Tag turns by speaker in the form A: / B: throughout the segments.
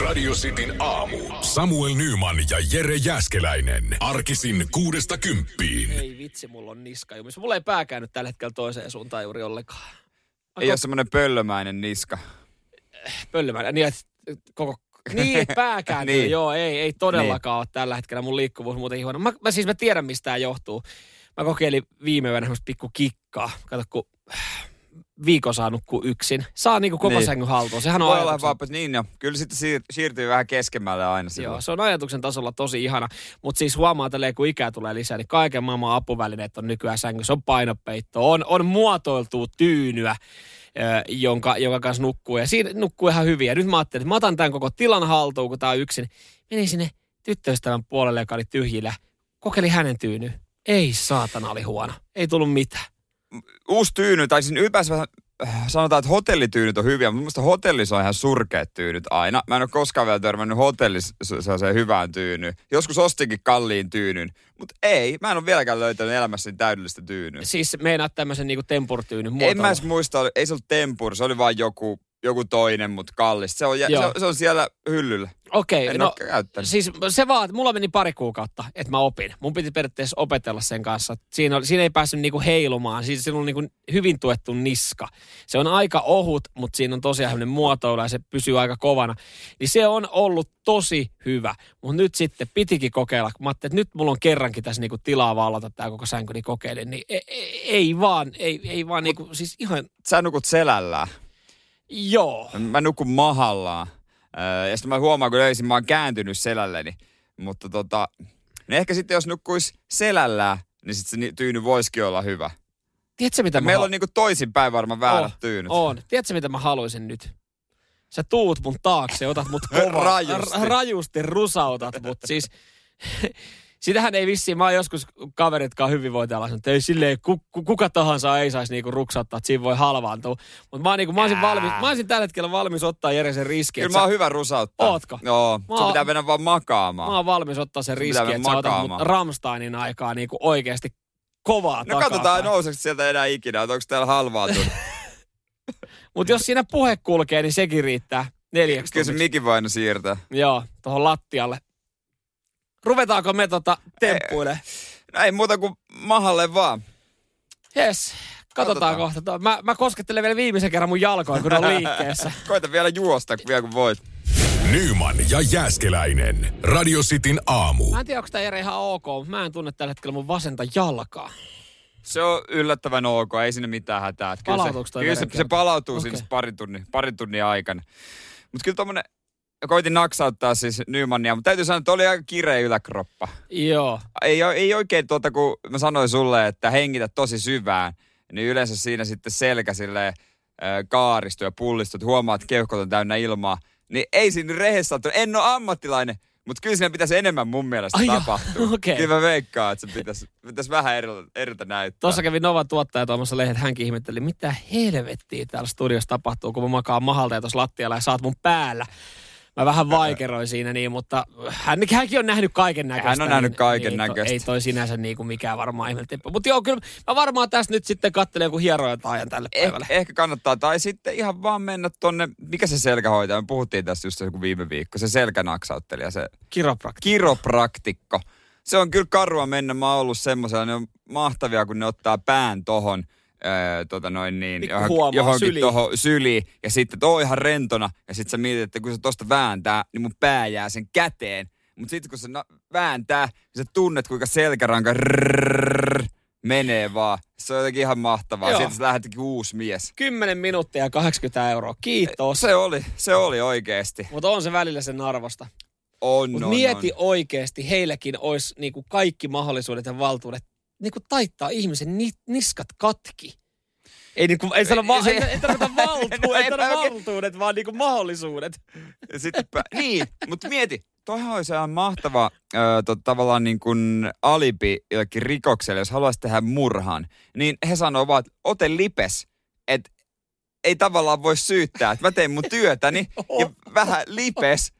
A: Radio Cityn aamu. Samuel Nyman ja Jere Jäskeläinen. Arkisin kuudesta kymppiin.
B: Ei vitsi, mulla on niska jumis. Mulla ei pää käynyt tällä hetkellä toiseen suuntaan juuri ollenkaan.
C: Ei ole semmoinen pöllömäinen niska.
B: Pöllymään. Niin, että koko niin, että pää kääntyy.
C: Niin.
B: Joo, ei, ei todellakaan ole tällä hetkellä mun liikkuvuus muuten huono. Mä, mä, siis mä tiedän, mistä tämä johtuu. Mä kokeilin viime yönä semmoista pikku kikkaa. Kato, kun viikon saa nukkua yksin. Saa niinku koko
C: Niin.
B: sängyn haltuun. Sehän on
C: Voi olla
B: ajatuksen,
C: niin jo. Kyllä sitten siir- siirtyy vähän keskemmälle aina
B: Joo,
C: silloin.
B: se on ajatuksen tasolla tosi ihana. Mutta siis huomaa tälleen, kun ikää tulee lisää, niin kaiken maailman apuvälineet on nykyään sängyssä. On painopeitto, on, on muotoiltua tyynyä, jonka, jonka kanssa nukkuu. Ja siinä nukkuu ihan hyvin. Ja nyt mä ajattelin, että mä otan tämän koko tilan haltuun, kun tää on yksin. Menin sinne tyttöystävän puolelle, joka oli tyhjillä. Kokeili hänen tyyny. Ei saatana, oli huono. Ei tullut mitään.
C: Uusi tyyny, tai siis ylipäänsä sanotaan, että hotellityynyt on hyviä, mutta mun hotellissa on ihan surkeat tyynyt aina. Mä en ole koskaan vielä törmännyt hotellissa sellaiseen hyvään tyynyyn. Joskus ostinkin kalliin tyynyn, mutta ei, mä en ole vieläkään löytänyt elämässäni täydellistä tyynyä.
B: Siis meinaat tämmöisen niinku tempurtyynyn
C: En
B: muotoilun.
C: mä edes muista, ei se ollut tempur, se oli vain joku, joku toinen, mutta kallis. Se on, jä- se, on- se on siellä hyllyllä.
B: Okei,
C: En
B: no siis se vaan, että mulla meni pari kuukautta, että mä opin. Mun piti periaatteessa opetella sen kanssa. Siinä, oli, siinä ei päässyt niinku heilumaan. Siis siinä on niinku hyvin tuettu niska. Se on aika ohut, mutta siinä on tosiaan muotoilu ja se pysyy aika kovana. Niin se on ollut tosi hyvä. Mutta nyt sitten pitikin kokeilla. Kun Mä että nyt mulla on kerrankin tässä niinku tilaa vallata tämä koko sänky, niin kokeilin. Niin ei, ei, ei vaan, ei, ei vaan niinku, siis ihan,
C: Sä nukut selällään.
B: Joo.
C: Mä nukun mahallaan. Öö, ja sitten mä huomaan, kun öisin mä oon kääntynyt selälleni. Mutta tota, no ehkä sitten jos nukkuis selällään, niin sitten se tyyny voisikin olla hyvä.
B: Tiedätkö mitä mä
C: Meillä on niinku toisinpäin varmaan väärät
B: on,
C: tyynyt.
B: On. Tiedätkö, mitä mä haluaisin nyt? Sä tuut mun taakse, otat mut kovaa.
C: Rajusti.
B: R- rajusti rusautat mut. Siis, sitähän ei vissiin, mä oon joskus kaveritkaan hyvinvointialalla sanonut, että ei silleen, ku, ku, kuka tahansa ei saisi niinku ruksauttaa, että siinä voi halvaantua. Mutta mä, oon niinku, mä, olisin valmis, mä olisin tällä hetkellä valmis ottaa Jere sen riskin.
C: Kyllä mä
B: sä-
C: oon hyvä rusauttaa.
B: Ootko?
C: Joo,
B: Mä
C: sun pitää mennä vaan makaamaan.
B: Mä oon valmis ottaa sen
C: mennä
B: että sä otat mut. Ramsteinin aikaa niinku oikeasti kovaa
C: No katsotaan, nouseeko sieltä enää ikinä, että onko täällä halvaantunut.
B: Mutta jos siinä puhe kulkee, niin sekin riittää neljäksi
C: Kyllä se mikin voi aina siirtää.
B: Joo, tuohon lattialle. Ruvetaanko me tota temppuille?
C: No ei muuta kuin mahalle vaan.
B: Jes, katsotaan,
C: Katsotaan.
B: kohta. Mä, mä koskettelen vielä viimeisen kerran mun jalkoja, kun ne on liikkeessä.
C: Koita vielä juosta, kun vielä kun voit.
A: Nyman ja Jäskeläinen. Radio Cityn aamu.
B: Mä en tiedä, onko tämä Jere ihan ok, mutta mä en tunne tällä hetkellä mun vasenta jalkaa.
C: Se on yllättävän ok, ei sinne mitään hätää. Kyllä se, kyllä se, se palautuu okay. siinä parin tunnin, parin tunnin aikana. Mutta kyllä tommonen, koitin naksauttaa siis Nymannia, mutta täytyy sanoa, että oli aika kireä yläkroppa.
B: Joo.
C: Ei, ei oikein tuota, kun mä sanoin sulle, että hengitä tosi syvään, niin yleensä siinä sitten selkä silleen äh, kaaristuu ja pullistuu, että huomaa, että keuhkot on täynnä ilmaa. Niin ei siinä rehessä ole- En ole ammattilainen, mutta kyllä siinä pitäisi enemmän mun mielestä
B: Ai joo,
C: tapahtua.
B: okei.
C: Kyllä mä veikkaan, että se pitäisi, pitäisi vähän eriltä, eriltä näyttää.
B: Tuossa kävi Nova tuottaja tuomassa lehdet, hänkin ihmetteli, mitä helvettiä täällä studiossa tapahtuu, kun mä makaan mahalta ja tuossa lattialla ja saat mun päällä. Mä vähän vaikeroin siinä niin, mutta hän, hänkin on nähnyt kaiken näköistä.
C: Hän on nähnyt
B: niin,
C: kaiken
B: niin,
C: näköistä.
B: Ei toi sinänsä niin kuin mikään varmaan ihmeltemppu. Mutta joo, kyllä mä varmaan tästä nyt sitten katselen joku hieroja taajan tälle
C: Eh,
B: päivälle.
C: ehkä kannattaa. Tai sitten ihan vaan mennä tonne, mikä se selkähoitaja, me puhuttiin tästä just joku viime viikko, se selkänaksautteli ja se
B: Kiroprakti.
C: kiropraktikko. Se on kyllä karua mennä, mä oon ollut semmoisella, ne on mahtavia, kun ne ottaa pään tohon, öö, tota noin niin, johonkin,
B: huomaa,
C: johonkin
B: syliin.
C: tohon syliin, ja sitten tuo ihan rentona, ja sitten sä mietit, että kun se tosta vääntää, niin mun pää jää sen käteen. Mutta sitten kun se na- vääntää, niin sä tunnet, kuinka selkäranka rrrr, menee vaan. Se on jotenkin ihan mahtavaa.
B: Joo.
C: Siitä sä lähdetkin uusi mies.
B: 10 minuuttia ja 80 euroa. Kiitos.
C: Se oli, se oli oikeesti.
B: Mutta on se välillä sen arvosta.
C: On,
B: Mutta
C: on,
B: mieti
C: on.
B: oikeasti, heilläkin olisi niinku kaikki mahdollisuudet ja valtuudet niinku taittaa ihmisen ni- niskat katki. Ei, niinku, ei, sano va-
C: Se-
B: ei, ei valtu,
C: No
B: ei valtuudet, vaan niinku mahdollisuudet.
C: Ja Sitten pä- niin, mutta mieti, toihan olisi ihan mahtava ö, to, tavallaan niin kuin alibi jollekin rikokselle, jos haluaisi tehdä murhan. Niin he sanoo vaan, että ote lipes, että ei tavallaan voi syyttää, että mä tein mun työtäni ja vähän lipes.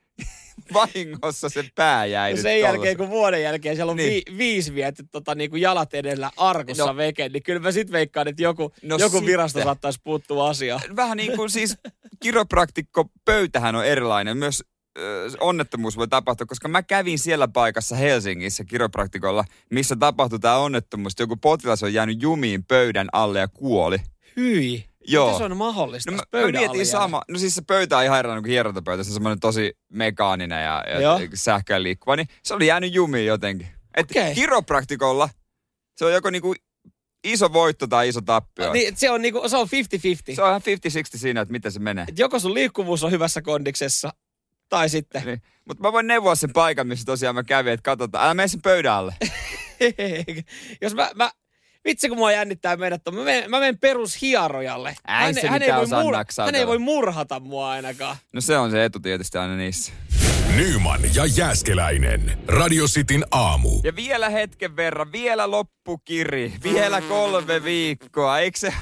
C: Vahingossa se pää jäi nyt
B: sen jälkeen,
C: tollasen.
B: kun vuoden jälkeen siellä on
C: Niin.
B: vi- viisi viety tota, niinku jalat edellä arkussa no.
C: No.
B: veke, niin kyllä mä sit veikkaan, että joku,
C: No
B: joku
C: sitten.
B: virasto saattaisi puuttua asiaan.
C: Vähän niin kuin siis kiropraktikko pöytähän on erilainen. Myös onnettomuus voi tapahtua, koska mä kävin siellä paikassa Helsingissä kiropraktikolla, missä tapahtui tämä onnettomuus. Joku potilas on jäänyt jumiin pöydän alle ja kuoli.
B: Hyi.
C: Joo.
B: Miten se on mahdollista?
C: No mä, mä mietin sama. No siis se pöytä on ihan erilainen kuin hierontapöytä. Se on semmoinen tosi mekaaninen ja,
B: Joo.
C: ja sähköä liikkuva. Niin se oli jäänyt jumiin jotenkin. Et
B: Okei.
C: kiropraktikolla se on joko niinku iso voitto tai iso tappio.
B: Niin, se on, niinku, se on 50-50.
C: Se on ihan 50-60 siinä, että miten se menee.
B: Et joko sun liikkuvuus on hyvässä kondiksessa, tai sitten...
C: Niin. Mutta mä voin neuvoa sen paikan, missä tosiaan mä kävin, että katsotaan. Älä mene sen pöydän alle.
B: Jos mä, mä, vitsi kun mua jännittää mennä tuon. Mä menen, mä menen perushierojalle. Hän,
C: se
B: hän, ei voi mur, hän ei voi murhata mua ainakaan.
C: No se on se etu tietysti aina niissä.
A: Nyman ja Jääskeläinen. Radio Cityn aamu.
C: Ja vielä hetken verran, vielä loppukiri, vielä kolme viikkoa. Eikö se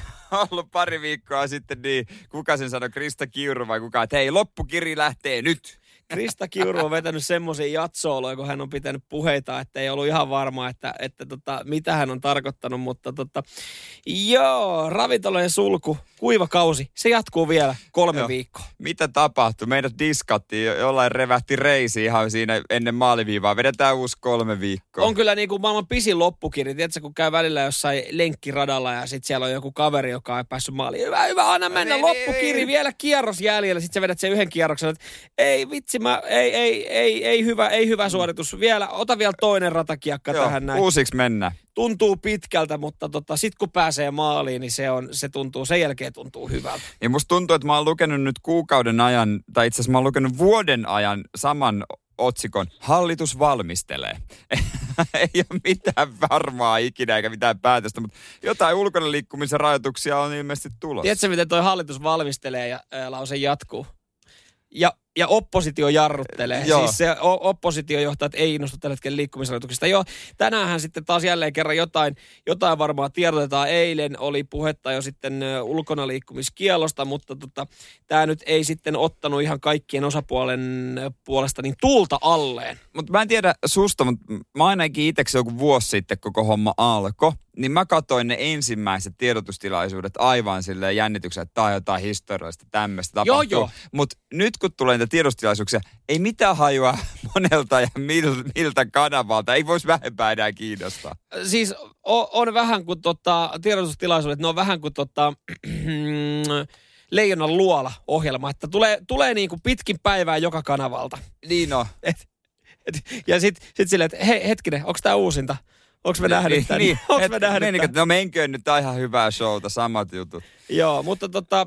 C: ollut pari viikkoa sitten niin, kuka sen sanoi, Krista Kiuru vai kuka, että hei, loppukiri lähtee nyt.
B: Krista Kiuru on vetänyt semmoisia jatsooloja, kun hän on pitänyt puheita, että ei ollut ihan varma, että, että tota, mitä hän on tarkoittanut. Mutta tota, joo, ravintolojen sulku, kuiva kausi, se jatkuu vielä kolme
C: Joo.
B: viikkoa.
C: Mitä tapahtui? Meidät diskattiin, jo- jollain revähti reisi ihan siinä ennen maaliviivaa. Vedetään uusi kolme viikkoa.
B: On kyllä niin kuin maailman pisin loppukiri. Tiedätkö, kun käy välillä jossain lenkkiradalla ja sitten siellä on joku kaveri, joka ei päässyt maaliin. Hyvä, hyvä, anna mennä
C: Niin,
B: loppukiri,
C: niin.
B: vielä kierros jäljellä. Sitten sä vedät sen yhden kierroksen, että ei vitsi, mä, ei, ei, ei, ei, hyvä, ei hyvä suoritus. Vielä, ota vielä toinen ratakiekka
C: Joo,
B: tähän näin.
C: uusiksi mennään.
B: Tuntuu pitkältä, mutta tota, sitten kun pääsee maaliin, niin se, on, se tuntuu, sen jälkeen tuntuu hyvältä.
C: Ja musta tuntuu, että mä oon lukenut nyt kuukauden ajan, tai itse asiassa mä oon lukenut vuoden ajan saman otsikon, hallitus valmistelee. Ei ole mitään varmaa ikinä eikä mitään päätöstä, mutta jotain ulkona liikkumisen rajoituksia on ilmeisesti tulossa.
B: Tiedätkö, miten toi hallitus valmistelee ja ää, lause jatkuu? Ja, ja oppositio jarruttelee.
C: Joo.
B: Siis se oppositiojohtajat ei innostu tällä hetkellä liikkumisrajoituksista. Joo, tänäänhän sitten taas jälleen kerran jotain, jotain varmaan tiedotetaan. Eilen oli puhetta jo sitten ulkona liikkumiskielosta, mutta tota, tämä nyt ei sitten ottanut ihan kaikkien osapuolen puolesta niin tuulta alleen.
C: Mutta mä en tiedä susta, mutta mä ainakin itseksi joku vuosi sitten koko homma alkoi, niin mä katsoin ne ensimmäiset tiedotustilaisuudet aivan silleen jännityksellä, että tää on jotain historiallista tämmöistä
B: Joo,
C: tapahtuu.
B: joo.
C: Mutta nyt kun tulee niitä tiedotustilaisuuksia, ei mitään hajua monelta ja mil, miltä kanavalta. Ei voisi vähempää enää kiinnostaa.
B: Siis o- on vähän kuin tota, tiedotustilaisuudet, ne on vähän kuin tota, Leijonan luola ohjelma, että tulee, tulee niin kuin pitkin päivää joka kanavalta.
C: Niin on.
B: Et, et, ja sitten sit silleen, että hei hetkinen, onko tämä uusinta? Onko me nähnyt tämän?
C: Niin,
B: onko
C: et
B: me nähnyt
C: menikö,
B: tämän?
C: No menköön nyt, on ihan hyvää showta, samat jutut.
B: Joo, mutta tota,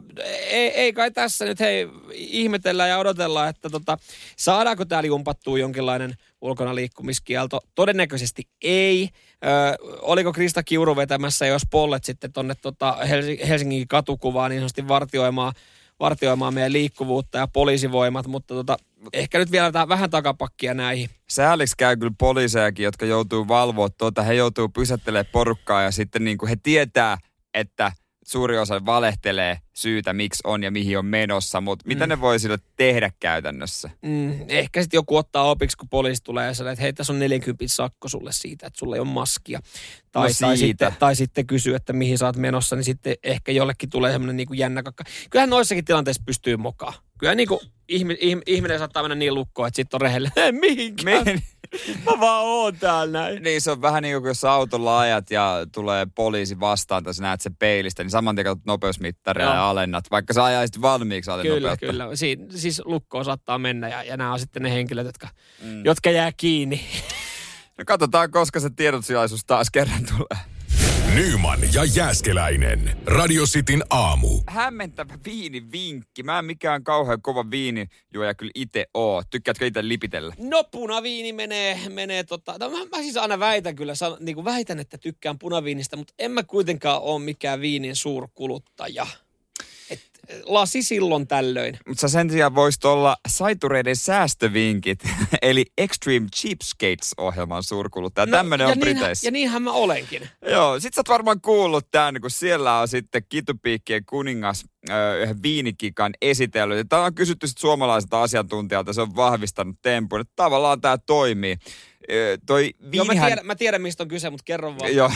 B: ei, ei kai tässä nyt hei ihmetellään ja odotellaan, että tota, saadaanko täällä jumpattua jonkinlainen ulkona liikkumiskielto. Todennäköisesti ei. Ö, oliko Krista Kiuru vetämässä jos pollet sitten tonne tota Helsi- Helsingin katukuvaa niin sanotusti vartioimaan, vartioimaan meidän liikkuvuutta ja poliisivoimat, mutta tota, ehkä nyt vielä tää, vähän takapakkia näihin.
C: Sääliksi käy kyllä poliisejakin, jotka joutuu valvoa tuota. He joutuu pysättelemään porukkaa ja sitten niin kuin he tietää, että suuri osa valehtelee syytä, miksi on ja mihin on menossa, mutta mitä
B: Mm.
C: ne voi sille tehdä käytännössä?
B: Mm, ehkä sitten joku ottaa opiksi, kun poliisi tulee ja sanoo, että hei, tässä on 40 sakko sulle siitä, että sulla ei ole maskia. Tai,
C: No
B: tai, sitten, tai sitten kysyy, että mihin sä oot menossa, niin sitten ehkä jollekin tulee semmoinen niin jännä kakka. Kyllähän noissakin tilanteissa pystyy mokaa. Kyllä niin kuin ihmi, ihm, ihminen saattaa mennä niin lukkoon, että sitten on rehellinen. Ei mihinkään.
C: Niin,
B: Mä vaan oon täällä näin.
C: niin se on vähän niin kuin jos sä autolla ajat ja tulee poliisi vastaan tai sä näet sen peilistä, niin saman tien katsot nopeusmittaria
B: Joo.
C: ja alennat, vaikka sä ajaisit valmiiksi alle
B: Kyllä,
C: nopeutta.
B: kyllä. Siin, siis lukkoon saattaa mennä ja, ja nämä on sitten ne henkilöt, jotka,
C: Mm.
B: jotka jää kiinni.
C: No katsotaan, koska se tiedotustilaisuus taas kerran tulee.
A: Nyman ja Jääskeläinen. Radio Cityn aamu.
C: hämmentävä viinivinkki. Mä en mikään kauhean kova viinijuoja kyllä itse oo. Tykkäätkö itse lipitellä?
B: No punaviini menee, menee tota, no, mä, mä siis aina väitän kyllä, san, niin kuin väitän, että tykkään punaviinistä, mutta en mä kuitenkaan ole mikään viinin suurkuluttaja. Lasi silloin tällöin.
C: Mutta sen sijaan voisit olla saitureiden säästövinkit, eli Extreme Cheapskates-ohjelman suurkuluttaja. No, Tämmöinen on
B: niinhän,
C: Briteissä.
B: ja niinhän mä olenkin.
C: Joo, sit sä oot varmaan kuullut tämän, kun siellä on sitten kitupiikkien kuningas yhden viinikikan esitellyt. Tämä on kysytty sit suomalaiselta asiantuntijalta, se on vahvistanut tempun, että tavallaan tämä toimii. Ö, toi
B: Joo, mä
C: viinihän...
B: tiedän, mä tiedän, mistä on kyse, mutta kerro vaan.
C: Joo.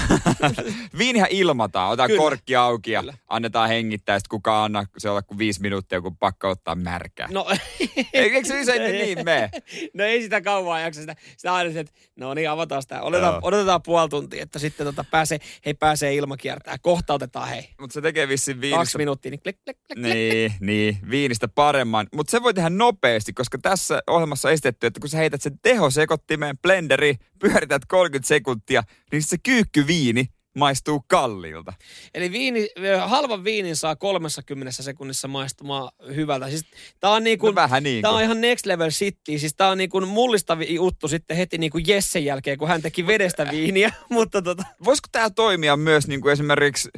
C: Viinihän ilmataan. Otetaan
B: Kyllä.
C: korkki auki ja
B: Kyllä.
C: annetaan hengittää. Ja sitten kukaan anna se olla kuin viisi minuuttia, kun pakko ottaa märkää.
B: No,
C: Eikö se usein niin mene?
B: no ei sitä kauan jaksa sitä. Sitä aina että no niin, avataan sitä. Odotetaan,
C: Joo.
B: odotetaan puoli tuntia, että sitten tota pääsee, hei pääsee ilma kiertää. Kohta otetaan hei.
C: Mutta se tekee vissiin
B: Kaksi
C: viinistä...
B: minuuttia, niin klik, klik, klik, klik.
C: Niin, niin, viinistä paremman. Mutta se voi tehdä nopeasti, koska tässä ohjelmassa on esitetty, että kun sä heität sen tehosekottimeen, blenderi, pyörität 30 sekuntia, niin se kyykkyviini maistuu kalliilta.
B: Eli viini, halvan viinin saa 30 sekunnissa maistumaan hyvältä. Siis tää on niin kuin,
C: No vähän niin
B: Tää on ihan next level shittiä. Siis tää on niin kuin mullistavi juttu sitten heti niin kuin Jessen jälkeen, kun hän teki vedestä viiniä. Mutta tota,
C: Voisiko tämä toimia myös niin kuin esimerkiksi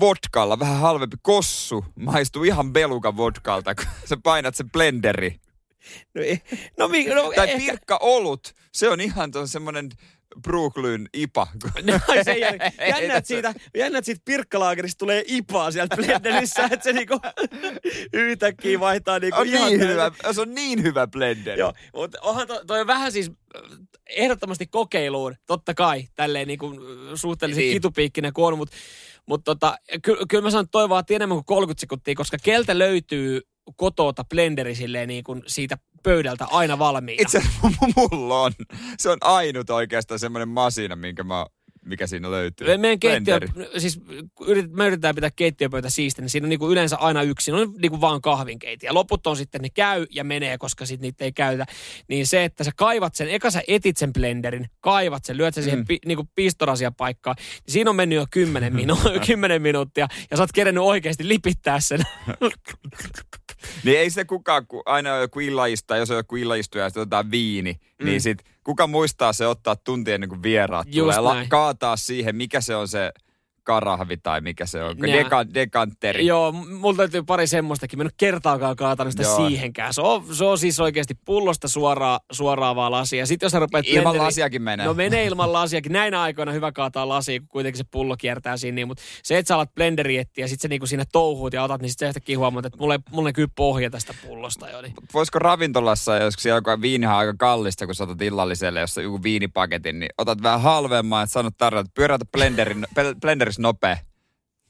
C: vodkalla, vähän halvempi kossu, maistuu ihan belukan vodkalta, kun sä painat sen blenderi.
B: No, ei- no, mi- no
C: Tai
B: ehkä-
C: pirkka olut, se on ihan tuon semmonen Brooklyn IPA.
B: No, se jännä, jännä, että siitä, jännä, että siitä pirkkalaakerista tulee ipaa sieltä blenderissä, että se niinku yhtäkkiä vaihtaa niinku
C: on
B: ihan
C: niin hyvä, se on niin hyvä blenderi.
B: Joo, mutta onhan toi, toi on vähän siis äh, ehdottomasti kokeiluun, totta kai, tälleen niin kuin suhteellisen
C: Niin.
B: kitupiikkinen kuin on, mutta mut tota, ky, kyllä mä sanon, että toi vaatii enemmän kuin 30 sekuntia, koska keltä löytyy kotota blenderi silleen niin kuin siitä pöydältä aina valmiina.
C: Itse asiassa mulla on. Se on ainut oikeastaan semmoinen masina, minkä mä, mikä siinä löytyy.
B: Meidän keittiö,
C: Blenderi.
B: siis yrit, me yritetään pitää keittiöpöytä siistinä, niin siinä on niinku yleensä aina yksi, siinä on niinku vaan kahvinkeiti. Ja loput on sitten, ne käy ja menee, koska sit niitä ei käytä. Niin se, että sä kaivat sen, eka sä etit sen blenderin, kaivat sen, lyöt sen siihen
C: Mm.
B: pi, niinku pistorasia paikkaan, niin siinä on mennyt jo 10, minu- 10 minuuttia, ja sä oot kerennyt oikeasti lipittää sen.
C: Niin ei se kukaan, kun aina on joku illaistuja, jos on joku illaistuja ja sitten otetaan viini, mm. niin sit kuka muistaa se ottaa tunti ennen kuin vieraat
B: Just
C: tulee. La- kaataa siihen, mikä se on se karahvi tai mikä se on. Deka- dekanteri.
B: Joo, mulla löytyy pari semmoistakin. Mä en ole kertaakaan kaatanut sitä
C: Joo.
B: siihenkään. Se on, se on siis oikeasti pullosta suoraa, suoraa vaan lasia. Sitten jos sä rupeat
C: Ilman
B: blenderi-
C: lasiakin menee.
B: No menee ilman lasiakin. Näinä aikoina hyvä kaataa lasia, kun kuitenkin se pullo kiertää siinä. Niin, mutta se, että sä alat blenderi etsiä ja sitten se niinku siinä touhuut ja otat, niin sitten sä yhtäkkiä huomaat, että mulle, mulle näkyy pohja tästä pullosta jo. Niin.
C: Voisiko ravintolassa, jos siellä on viinihan aika kallista, kun sä otat illalliselle, jos on joku viinipaketin, niin otat vähän halvemman, että sanot tarjota, pyörätä blenderin, blenderissä nopea.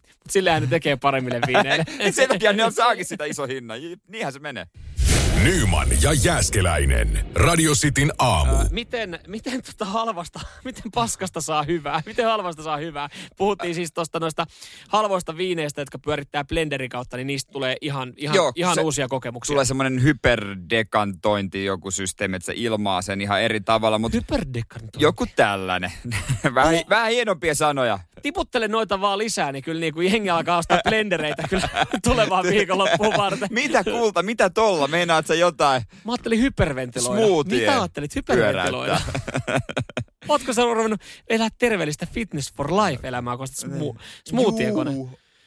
B: Mut Sillähän ne tekee paremmille viineille.
C: Sen takia ne on saakin sitä iso hinnan. Niinhän se menee.
A: Nyman ja Jääskeläinen. Radio Cityn aamu.
B: Ö, miten, miten tota halvasta, miten paskasta saa hyvää? Miten halvasta saa hyvää? Puhuttiin siis tuosta noista halvoista viineistä, jotka pyörittää blenderin kautta, niin niistä tulee ihan, ihan,
C: Joo,
B: ihan
C: se-
B: uusia kokemuksia.
C: Tulee semmoinen hyperdekantointi, joku systeemi, että se ilmaa sen ihan eri tavalla, mutta
B: Hyperdekantointi.
C: joku tällainen. vähän, vähän hienompia sanoja.
B: Tiputtele noita vaan lisää, niin kyllä niin kuin jengi alkaa ostaa blendereitä kyllä tulevaan viikonloppuun varten.
C: Mitä kulta, mitä tolla? Meinaat sä jotain?
B: Mä ajattelin hyperventiloida.
C: Smoothie
B: Mitä ajattelit hyperventiloida? Ootko sä ruvennut elää terveellistä fitness for life elämää, kun smu- smoothie kone?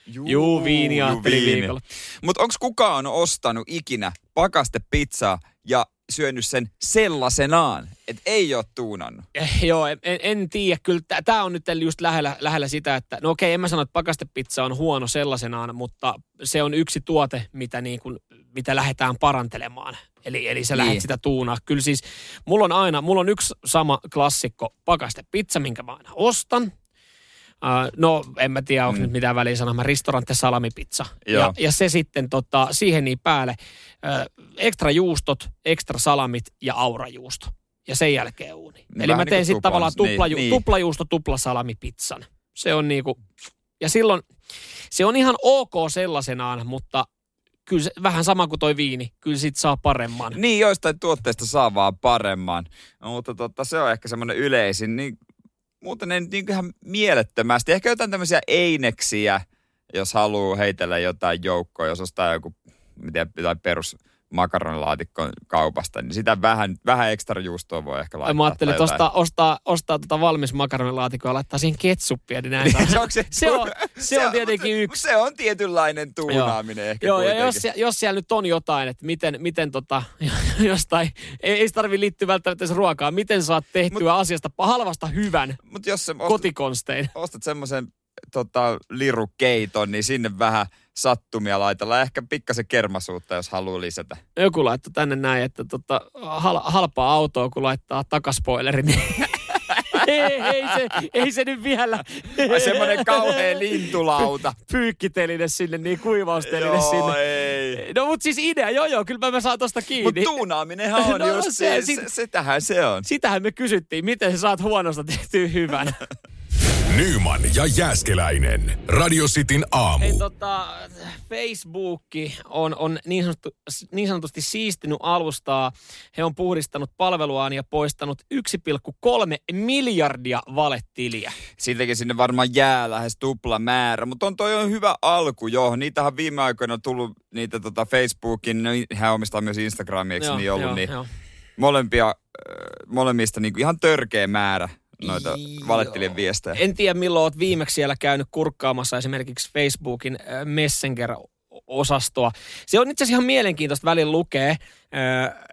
B: Juu, viini ajattelin viikolla.
C: Mutta onko kukaan ostanut ikinä pakastepizzaa ja syönyt sen sellaisenaan, että ei ole tuunannut?
B: Eh, joo, en, en, en tiedä. Kyllä tämä on nyt just lähellä, lähellä sitä, että no okei, en mä sano, että pakastepizza on huono sellaisenaan, mutta se on yksi tuote, mitä, niin kuin, mitä lähdetään parantelemaan. Eli, eli sä
C: Niin.
B: lähdet sitä tuunaa. Kyllä siis, mulla on aina, mulla on yksi sama klassikko pakastepizza, minkä mä aina ostan. Uh, no, en mä tiedä, onko mm. nyt mitään väliä sanoa. Mä ristorante salamipizza.
C: Joo.
B: Ja, ja se sitten tota, siihen niin päälle. Uh, ekstra juustot, ekstra salamit ja aurajuusto. Ja sen jälkeen uuni.
C: No
B: Eli mä
C: niin
B: teen
C: kuin
B: sitten tavallaan tuplaju,
C: niin, niin.
B: tuplajuusto, tuplasalamipizzan. Se on niinku, ja silloin, se on ihan ok sellaisenaan, mutta kyllä se vähän sama kuin toi viini. Kyllä sit saa paremman.
C: Niin, joistain tuotteista saa vaan paremman. No, mutta totta, se on ehkä semmoinen yleisin. Niin, muuten ei niin ihan mielettömästi. Ehkä jotain tämmöisiä eineksiä, jos haluaa heitellä jotain joukkoa, jos ostaa joku, miten jotain perus makaronilaatikko kaupasta, niin sitä vähän, vähän ekstra juustoa voi ehkä laittaa.
B: Mä ajattelin, että ostaa, ostaa, ostaa tota valmis makaronilaatikkoa ja laittaa siihen ketsuppia, niin näin
C: onko se,
B: se, on, se on tietenkin yksi.
C: Se on tietynlainen tuunaaminen ehkä
B: Joo, ja jos, jos siellä nyt on jotain, että miten, miten tota, jostain, ei, ei se tarvi liittyä välttämättä edes ruokaa, miten saat tehtyä Mut, asiasta halvasta hyvän
C: Mut jos sä ostat,
B: kotikonstein.
C: ostat semmoisen tota, lirukeiton, niin sinne vähän sattumia laitella. Ehkä pikkasen kermasuutta, jos haluaa lisätä.
B: Joku laittoi tänne näin, että tota, hal, halpaa autoa, kun laittaa takaspoileri, niin ei, ei, se, ei se nyt vielä.
C: Ai semmonen kauhea lintulauta.
B: Pyykkiteline sinne, niin kuivausteline
C: Joo,
B: sinne.
C: ei.
B: No mut siis idea, joo joo, kyllä mä saan tosta kiinni.
C: Mutta tuunaaminenhan on
B: No,
C: just
B: se-
C: se, se,
B: sit-
C: se, sitähän se on.
B: Sitähän me kysyttiin, miten sä saat huonosta tehtyä hyvän.
A: Nyman ja Jääskeläinen. Radio Cityn aamu.
B: Ei, tota, Facebook on, on niin, sanottu, niin sanotusti siistinyt alustaa. He on puhdistanut palveluaan ja poistanut 1,3 miljardia valetiliä.
C: Siitäkin sinne varmaan jää lähes tupla määrä, mutta on toi on hyvä alku jo. Niitähän viime aikoina on tullut niitä tota Facebookin, no, hän omistaa myös Instagramia, eikö niin ollut, niin
B: joo.
C: molempia, molemmista niin ihan törkeä määrä noita
B: Joo.
C: valettilien viestejä.
B: En tiedä milloin olet viimeksi siellä käynyt kurkkaamassa esimerkiksi Facebookin äh, Messenger-osastoa. Se on itse asiassa ihan mielenkiintoista välillä lukea.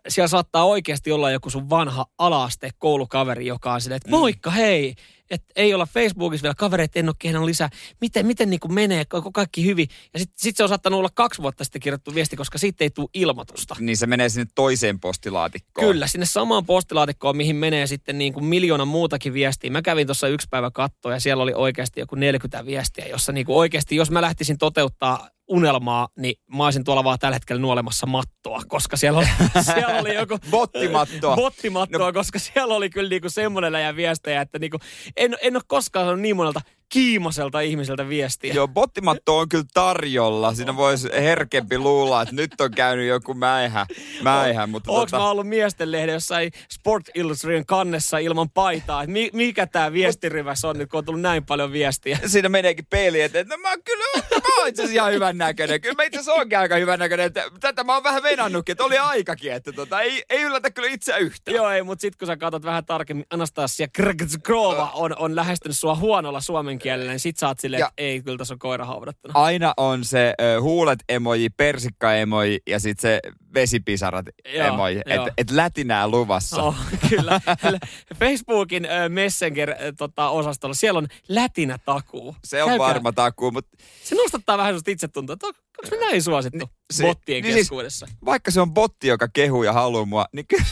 B: Siellä saattaa oikeasti olla joku sun vanha alaaste koulukaveri, joka on silleen, että moikka hei, että ei olla Facebookissa vielä kavereita, en ole kehdannut lisää. Miten, miten niin kuin menee, onko kaikki hyvin? Ja sitten sit se on saattanut olla kaksi vuotta sitten kirjoittu viesti, koska siitä ei tule ilmoitusta.
C: Niin se menee sinne toiseen postilaatikkoon.
B: Kyllä, sinne samaan postilaatikkoon, mihin menee sitten niin kuin miljoona muutakin viestiä. Mä kävin tuossa yksi päivä kattoa ja siellä oli oikeasti joku 40 viestiä, jossa niin kuin oikeasti, jos mä lähtisin toteuttaa unelmaa, niin mä olisin tuolla vaan tällä hetkellä nuolemassa mattoa, koska siellä oli, siellä oli joku...
C: Bottimattoa.
B: Bottimattoa, no. koska siellä oli kyllä niinku semmoinen läjä viestejä, että niinku, en, en ole koskaan saanut niin monelta kiimaselta ihmiseltä viestiä.
C: Joo, bottimatto on kyllä tarjolla. Siinä voisi herkempi luulla, että nyt on käynyt joku mäihä. mäihä mutta
B: Onko mä ollut miesten lehden jossain Sport Illustratedin kannessa ilman paitaa? Et mi- mikä tämä viestiryväs on nyt, kun on tullut näin paljon viestiä?
C: siinä meneekin peili, että no mä kyllä, mä oon itse asiassa ihan hyvän näköinen. Kyllä mä itse asiassa oonkin aika hyvän näköinen. Että tätä mä oon vähän venannutkin, että oli aikakin, että tota, ei, ei yllätä kyllä itse yhtään.
B: Joo, ei, mutta sitten kun sä katsot vähän tarkemmin, Anastasia Krgzgrova on, on lähestynyt sua huonolla suomen kielellä, niin sit sä oot silleen, että ei, kyllä tässä on koira haudattuna.
C: Aina on se ö, huulet emoji, persikka emoji ja sitten se vesipisarat
B: Joo,
C: emoji.
B: joo.
C: Että et lätinää luvassa.
B: Oh, kyllä. Facebookin äh, Messenger-osastolla, siellä on lätinä takuu.
C: Se on
B: Käykää.
C: varma takuu, mutta
B: Se nostattaa vähän sellaista itsetuntoa, että on- onko me näin suosittu
C: Ni- se-
B: bottien
C: niin siis-
B: keskuudessa?
C: vaikka se on botti, joka kehuu ja haluaa mua, niin kyllä,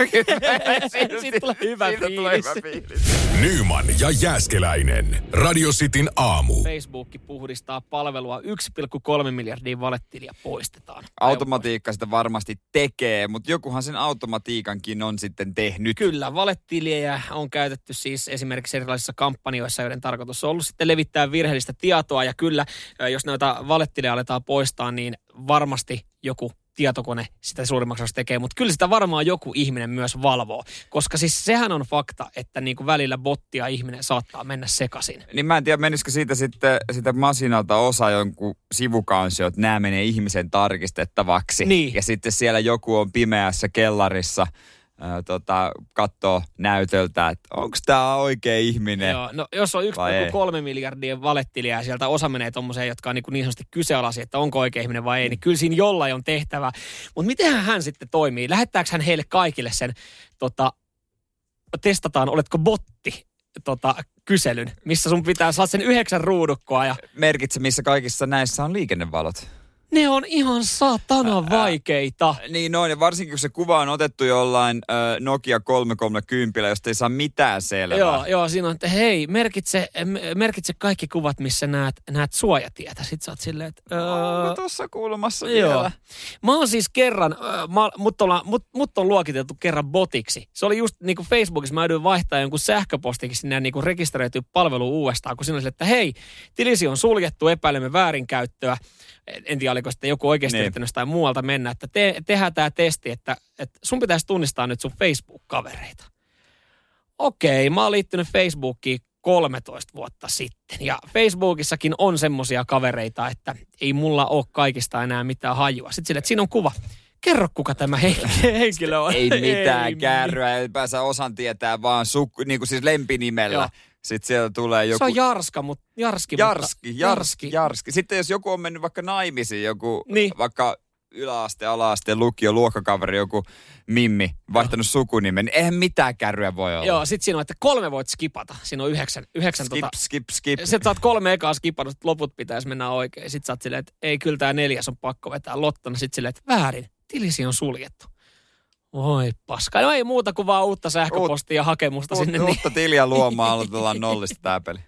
B: Siitä tulee hyvä
C: siitä tulee hyvä
B: fiilis.
A: Nyman ja Jääskeläinen. Radio Cityn aamu.
B: Facebook puhdistaa palvelua 1,3 miljardia valettilia poistetaan.
C: Automatiikka sitä varmasti tekee, mutta jokuhan sen automatiikankin on sitten tehnyt.
B: Kyllä, valetiliä on käytetty siis esimerkiksi erilaisissa kampanjoissa, joiden tarkoitus on ollut sitten levittää virheellistä tietoa. Ja kyllä, jos näitä valettileja aletaan poistaa, niin varmasti joku tietokone sitä suurimmaksi osaksi tekee, mutta kyllä sitä varmaan joku ihminen myös valvoo. Koska siis sehän on fakta, että niin kuin välillä bottia ihminen saattaa mennä sekaisin.
C: Niin mä en tiedä, menisikö siitä sitten sitä masinalta osa jonkun sivukansio, että nämä menee ihmisen tarkistettavaksi.
B: Niin.
C: Ja sitten siellä joku on pimeässä kellarissa, ää, tota, katsoo näytöltä, että onko tämä oikea ihminen.
B: Joo, no jos on
C: Vai ei?
B: 1,3 miljardia valettiliä ja sieltä osa menee tommoseen, jotka on niin, niin sanotusti kyseenalaisia, että onko oikea ihminen vai ei, niin kyllä siinä jollain on tehtävä. Mutta miten hän sitten toimii? Lähettääkö hän heille kaikille sen, tota, testataan, oletko botti, tota, kyselyn, missä sun pitää saada sen yhdeksän ruudukkoa ja
C: Merkitse, missä kaikissa näissä on liikennevalot.
B: Ne on ihan saatana vaikeita.
C: Niin noin, ja varsinkin kun se kuva on otettu jollain äh, Nokia 330, josta ei saa mitään selvää.
B: Joo, joo, siinä on, että hei, merkitse, merkitse kaikki kuvat, missä näet, näet suojatietä. Sitten sä oot silleen, että...
C: Onko
B: öö,
C: tuossa kulmassa
B: Joo.
C: vielä?
B: Mä oon siis kerran, äh, mä, mut, olla, mut, mut on luokiteltu kerran botiksi. Se oli just niin kuin Facebookissa, mä jouduin vaihtaa jonkun sähköpostikin sinne niin kuin rekisteröityy palvelu uudestaan, kun siinä oli sille, että hei, tilisi on suljettu, epäilemme väärinkäyttöä. En- tiedä, oliko sitten joku oikeasti
C: Niin.
B: yrittänyt jostain muualta mennä, että te, tehdään tämä testi, että, että sun pitäisi tunnistaa nyt sun Facebook-kavereita. Okei, mä oon liittynyt Facebookiin 13 vuotta sitten. Ja Facebookissakin on semmosia kavereita, että ei mulla ole kaikista enää mitään hajua. Sitten sille, että siinä on kuva. Kerro, kuka tämä hen- henkilö on.
C: Ei mitään
B: Ei
C: kärryä, ei pääsä osan tietää vaan suk, niin kuin siis lempinimellä.
B: Joo.
C: Sitten siellä tulee joku...
B: Se on Jarska, mutta Jarski.
C: Jarski,
B: mutta,
C: Jarski, Jarski. Sitten jos joku on mennyt vaikka naimisiin, joku
B: Niin.
C: vaikka yläaste, alaaste, lukio, luokkakaveri, joku Mimmi, vaihtanut sukunimen, niin eihän mitään kärryä voi olla.
B: Joo, sit siinä on, että kolme voit skipata. Siinä on yhdeksän, yhdeksän
C: Skip,
B: tota,
C: skip, skip.
B: Sitten sä oot kolme ekaa skipannut, loput pitäisi mennä oikein. Sitten sä oot silleen, että ei kyllä tää neljäs on pakko vetää lottona. Sitten silleen, että väärin, tilisi on suljettu. Oi paska. No ei muuta kuin vaan uutta sähköpostia ja hakemusta sinne.
C: Uutta,
B: Niin.
C: uutta tiliä luomaan, aloitellaan nollista tää peli.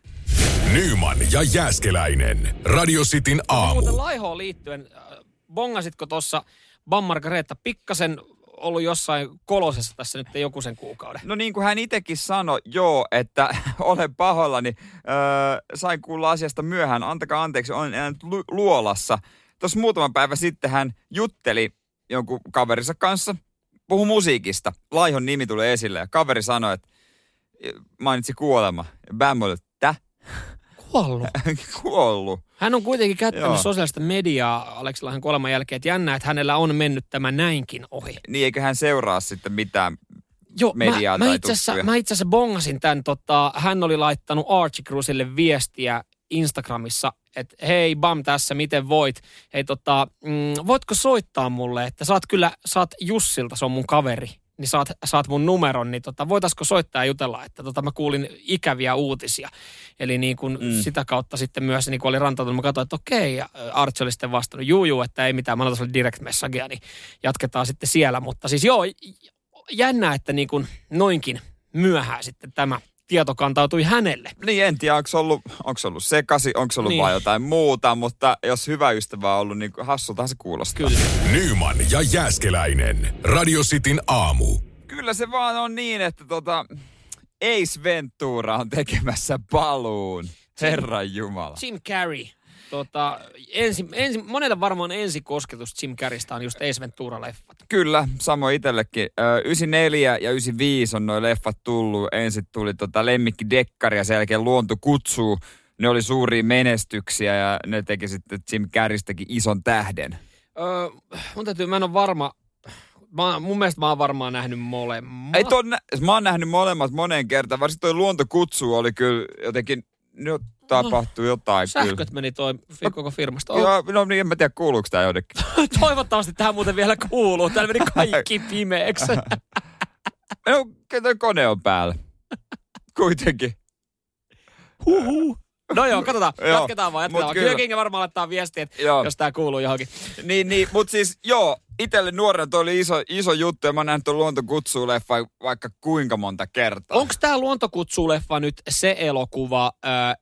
A: Nyman ja Jääskeläinen. Radio Cityn aamu.
B: Muuten laihoon liittyen, äh, bongasitko tuossa Bam Margareta pikkasen ollut jossain kolosessa tässä nyt joku sen kuukauden?
C: No niin kuin hän itsekin sanoi, joo, että olen pahoillani, öö, sain kuulla asiasta myöhään, antakaa anteeksi, olen jäänyt lu- luolassa. Tuossa muutama päivä sitten hän jutteli jonkun kaverinsa kanssa, puhu musiikista. Laihon nimi tuli esille ja kaveri sanoi, että mainitsi kuolema. Bam oli, että
B: Kuollut.
C: kuollut.
B: Hän on kuitenkin käyttänyt
C: Joo.
B: sosiaalista mediaa Aleksi Laihan kuoleman jälkeen, että jännä, että hänellä on mennyt tämä näinkin ohi.
C: Niin eikö hän seuraa sitten mitään
B: Joo,
C: mediaa
B: mä,
C: tai
B: mä itse asiassa bongasin tämän, tota, hän oli laittanut Archie Cruzille viestiä Instagramissa, että hei Bam tässä, miten voit? Hei tota, mm, voitko soittaa mulle, että saat kyllä, saat Jussilta, se on mun kaveri, niin saat, saat mun numeron, niin tota, voitaisko soittaa ja jutella, että tota, mä kuulin ikäviä uutisia. Eli niin kun mm. sitä kautta sitten myös, niin kun oli rantautunut, mä katsoin, että okei, ja Archie oli sitten vastannut, juu, juu, että ei mitään, mä laitan sulle direct messagea, niin jatketaan sitten siellä. Mutta siis joo, jännä, että niin kuin noinkin myöhään sitten tämä tieto kantautui hänelle.
C: Niin en tiedä, onko se ollut, onko se ollut sekasi, onko ollut
B: Niin.
C: vain jotain muuta, mutta jos hyvä ystävä on ollut, niin hassultahan se kuulostaa.
B: Kyllä.
A: Nyman ja Jääskeläinen. Radio Cityn aamu.
C: Kyllä se vaan on niin, että tota, Ace Ventura on tekemässä paluun. Herran Jumala.
B: Jim Carrey. Tota, ensi, ensi, monelle varmaan ensikosketus Jim Carreystä on just Ace Ventura-leffat.
C: Kyllä, samoin itsellekin. Ö, 94 ja 95 on noin leffat tullut. Ensin tuli tota Lemmikki Dekkari ja sen jälkeen Luonto kutsuu. Ne oli suuria menestyksiä ja ne teki sitten Jim Carreystäkin ison tähden.
B: Öö, mun täytyy, mä en ole varma, mä, mun mielestä mä oon varmaan nähnyt molemmat.
C: Ei ton, mä oon nähnyt molemmat moneen kertaan. Varsinkin toi Luonto kutsuu oli kyllä jotenkin, no tapahtui jotain kyllä.
B: Sähköt meni toi fi- koko firmasta.
C: Joo, no niin, en mä tiedä kuuluuko tää jotenkin.
B: toivottavasti tähän muuten vielä kuuluu. Täällä meni kaikki pimeäksi.
C: No, kyllä kone on päällä. Kuitenkin.
B: Huhhuh. No joo, katsotaan.
C: Joo,
B: Jatketaan vaan,
C: mut
B: jatketaan vaan.
C: kyllä.
B: Varmaan laittaa viestiä, jos tää kuuluu johonkin.
C: Niin, niin mutta siis joo, itselle nuorena toi oli iso, iso juttu ja mä nähnyt tuon Luonto kutsuu leffa vaikka kuinka monta kertaa.
B: Onko tämä Luontokutsu-leffa nyt se elokuva, ää,